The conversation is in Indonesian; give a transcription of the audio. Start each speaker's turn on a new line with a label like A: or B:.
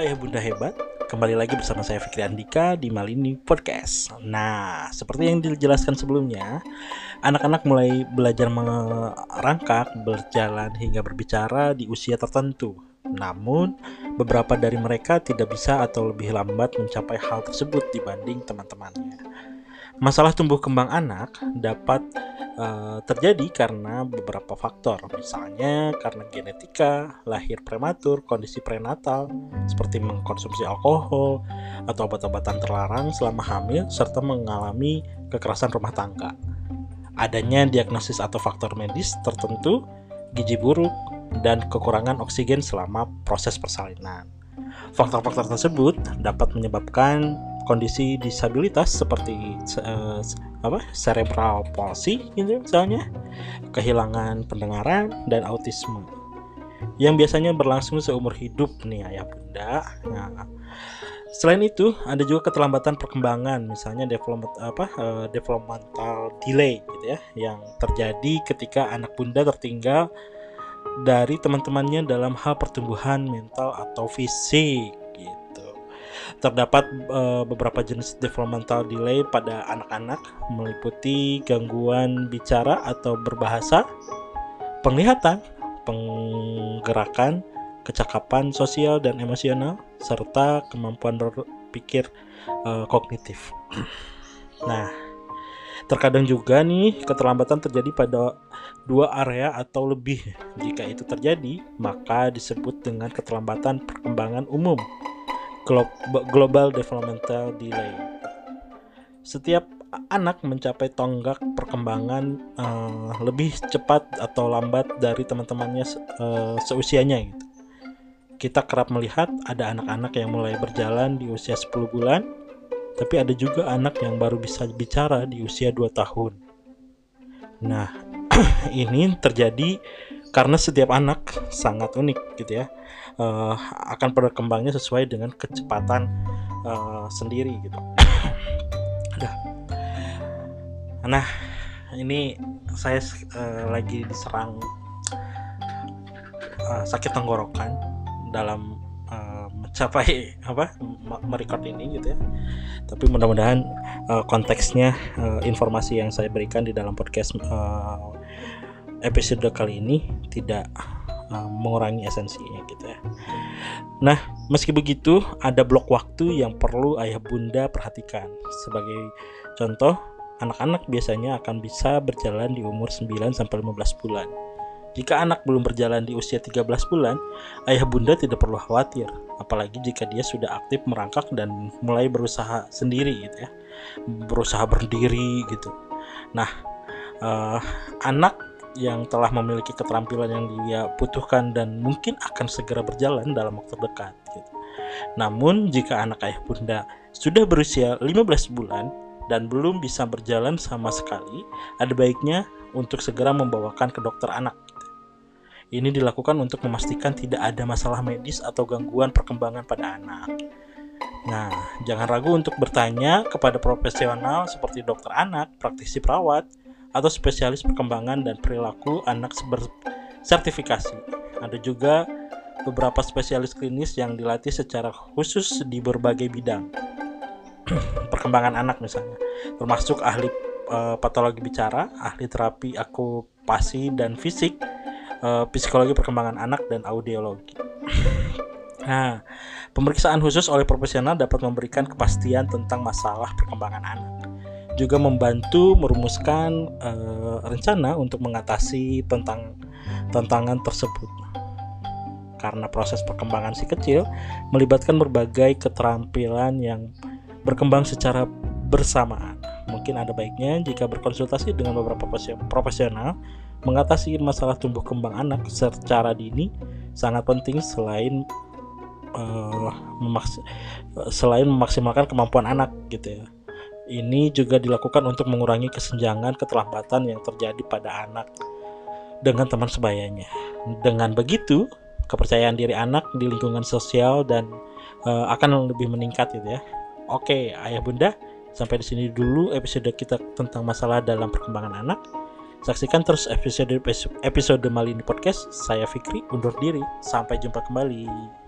A: ayah bunda hebat, kembali lagi bersama saya Fikri Andika di Malini Podcast. Nah, seperti yang dijelaskan sebelumnya, anak-anak mulai belajar merangkak, berjalan hingga berbicara di usia tertentu. Namun, beberapa dari mereka tidak bisa atau lebih lambat mencapai hal tersebut dibanding teman-temannya. Masalah tumbuh kembang anak dapat uh, terjadi karena beberapa faktor, misalnya karena genetika, lahir prematur, kondisi prenatal, seperti mengkonsumsi alkohol atau obat-obatan terlarang selama hamil, serta mengalami kekerasan rumah tangga. Adanya diagnosis atau faktor medis tertentu, gizi buruk, dan kekurangan oksigen selama proses persalinan. Faktor-faktor tersebut dapat menyebabkan kondisi disabilitas seperti uh, apa cerebral palsy gitu misalnya, kehilangan pendengaran dan autisme yang biasanya berlangsung seumur hidup nih ayah bunda. Nah, selain itu ada juga keterlambatan perkembangan misalnya development apa uh, developmental delay gitu ya yang terjadi ketika anak bunda tertinggal dari teman-temannya dalam hal pertumbuhan mental atau fisik Terdapat uh, beberapa jenis developmental delay pada anak-anak meliputi gangguan bicara atau berbahasa, penglihatan, penggerakan, kecakapan sosial dan emosional, serta kemampuan berpikir uh, kognitif. nah, terkadang juga nih keterlambatan terjadi pada dua area atau lebih. Jika itu terjadi, maka disebut dengan keterlambatan perkembangan umum global developmental delay. Setiap anak mencapai tonggak perkembangan uh, lebih cepat atau lambat dari teman-temannya uh, seusianya gitu. Kita kerap melihat ada anak-anak yang mulai berjalan di usia 10 bulan, tapi ada juga anak yang baru bisa bicara di usia 2 tahun. Nah, ini terjadi karena setiap anak sangat unik gitu ya uh, akan berkembangnya sesuai dengan kecepatan uh, sendiri gitu. Nah, ini saya uh, lagi diserang uh, sakit tenggorokan dalam uh, mencapai apa merecord ini gitu ya. Tapi mudah-mudahan uh, konteksnya uh, informasi yang saya berikan di dalam podcast uh, episode kali ini tidak uh, mengurangi esensinya gitu ya. Nah, meski begitu ada blok waktu yang perlu ayah bunda perhatikan. Sebagai contoh, anak-anak biasanya akan bisa berjalan di umur 9 sampai 15 bulan. Jika anak belum berjalan di usia 13 bulan, ayah bunda tidak perlu khawatir, apalagi jika dia sudah aktif merangkak dan mulai berusaha sendiri gitu ya. Berusaha berdiri gitu. Nah, uh, anak yang telah memiliki keterampilan yang dia butuhkan dan mungkin akan segera berjalan dalam waktu dekat. Gitu. Namun jika anak ayah bunda sudah berusia 15 bulan dan belum bisa berjalan sama sekali, ada baiknya untuk segera membawakan ke dokter anak. Gitu. Ini dilakukan untuk memastikan tidak ada masalah medis atau gangguan perkembangan pada anak. Nah, jangan ragu untuk bertanya kepada profesional seperti dokter anak, praktisi perawat, atau spesialis perkembangan dan perilaku anak bersertifikasi. Ada juga beberapa spesialis klinis yang dilatih secara khusus di berbagai bidang. Perkembangan anak misalnya, termasuk ahli e, patologi bicara, ahli terapi akupasi dan fisik, e, psikologi perkembangan anak dan audiologi. Nah, pemeriksaan khusus oleh profesional dapat memberikan kepastian tentang masalah perkembangan anak juga membantu merumuskan uh, rencana untuk mengatasi tentang tantangan tersebut. Karena proses perkembangan si kecil melibatkan berbagai keterampilan yang berkembang secara bersamaan. Mungkin ada baiknya jika berkonsultasi dengan beberapa profesional mengatasi masalah tumbuh kembang anak secara dini sangat penting selain uh, memaks selain memaksimalkan kemampuan anak gitu ya ini juga dilakukan untuk mengurangi kesenjangan keterlambatan yang terjadi pada anak dengan teman sebayanya. Dengan begitu, kepercayaan diri anak di lingkungan sosial dan uh, akan lebih meningkat gitu ya. Oke, ayah bunda, sampai di sini dulu episode kita tentang masalah dalam perkembangan anak. Saksikan terus episode episode Malini Podcast. Saya Fikri undur diri. Sampai jumpa kembali.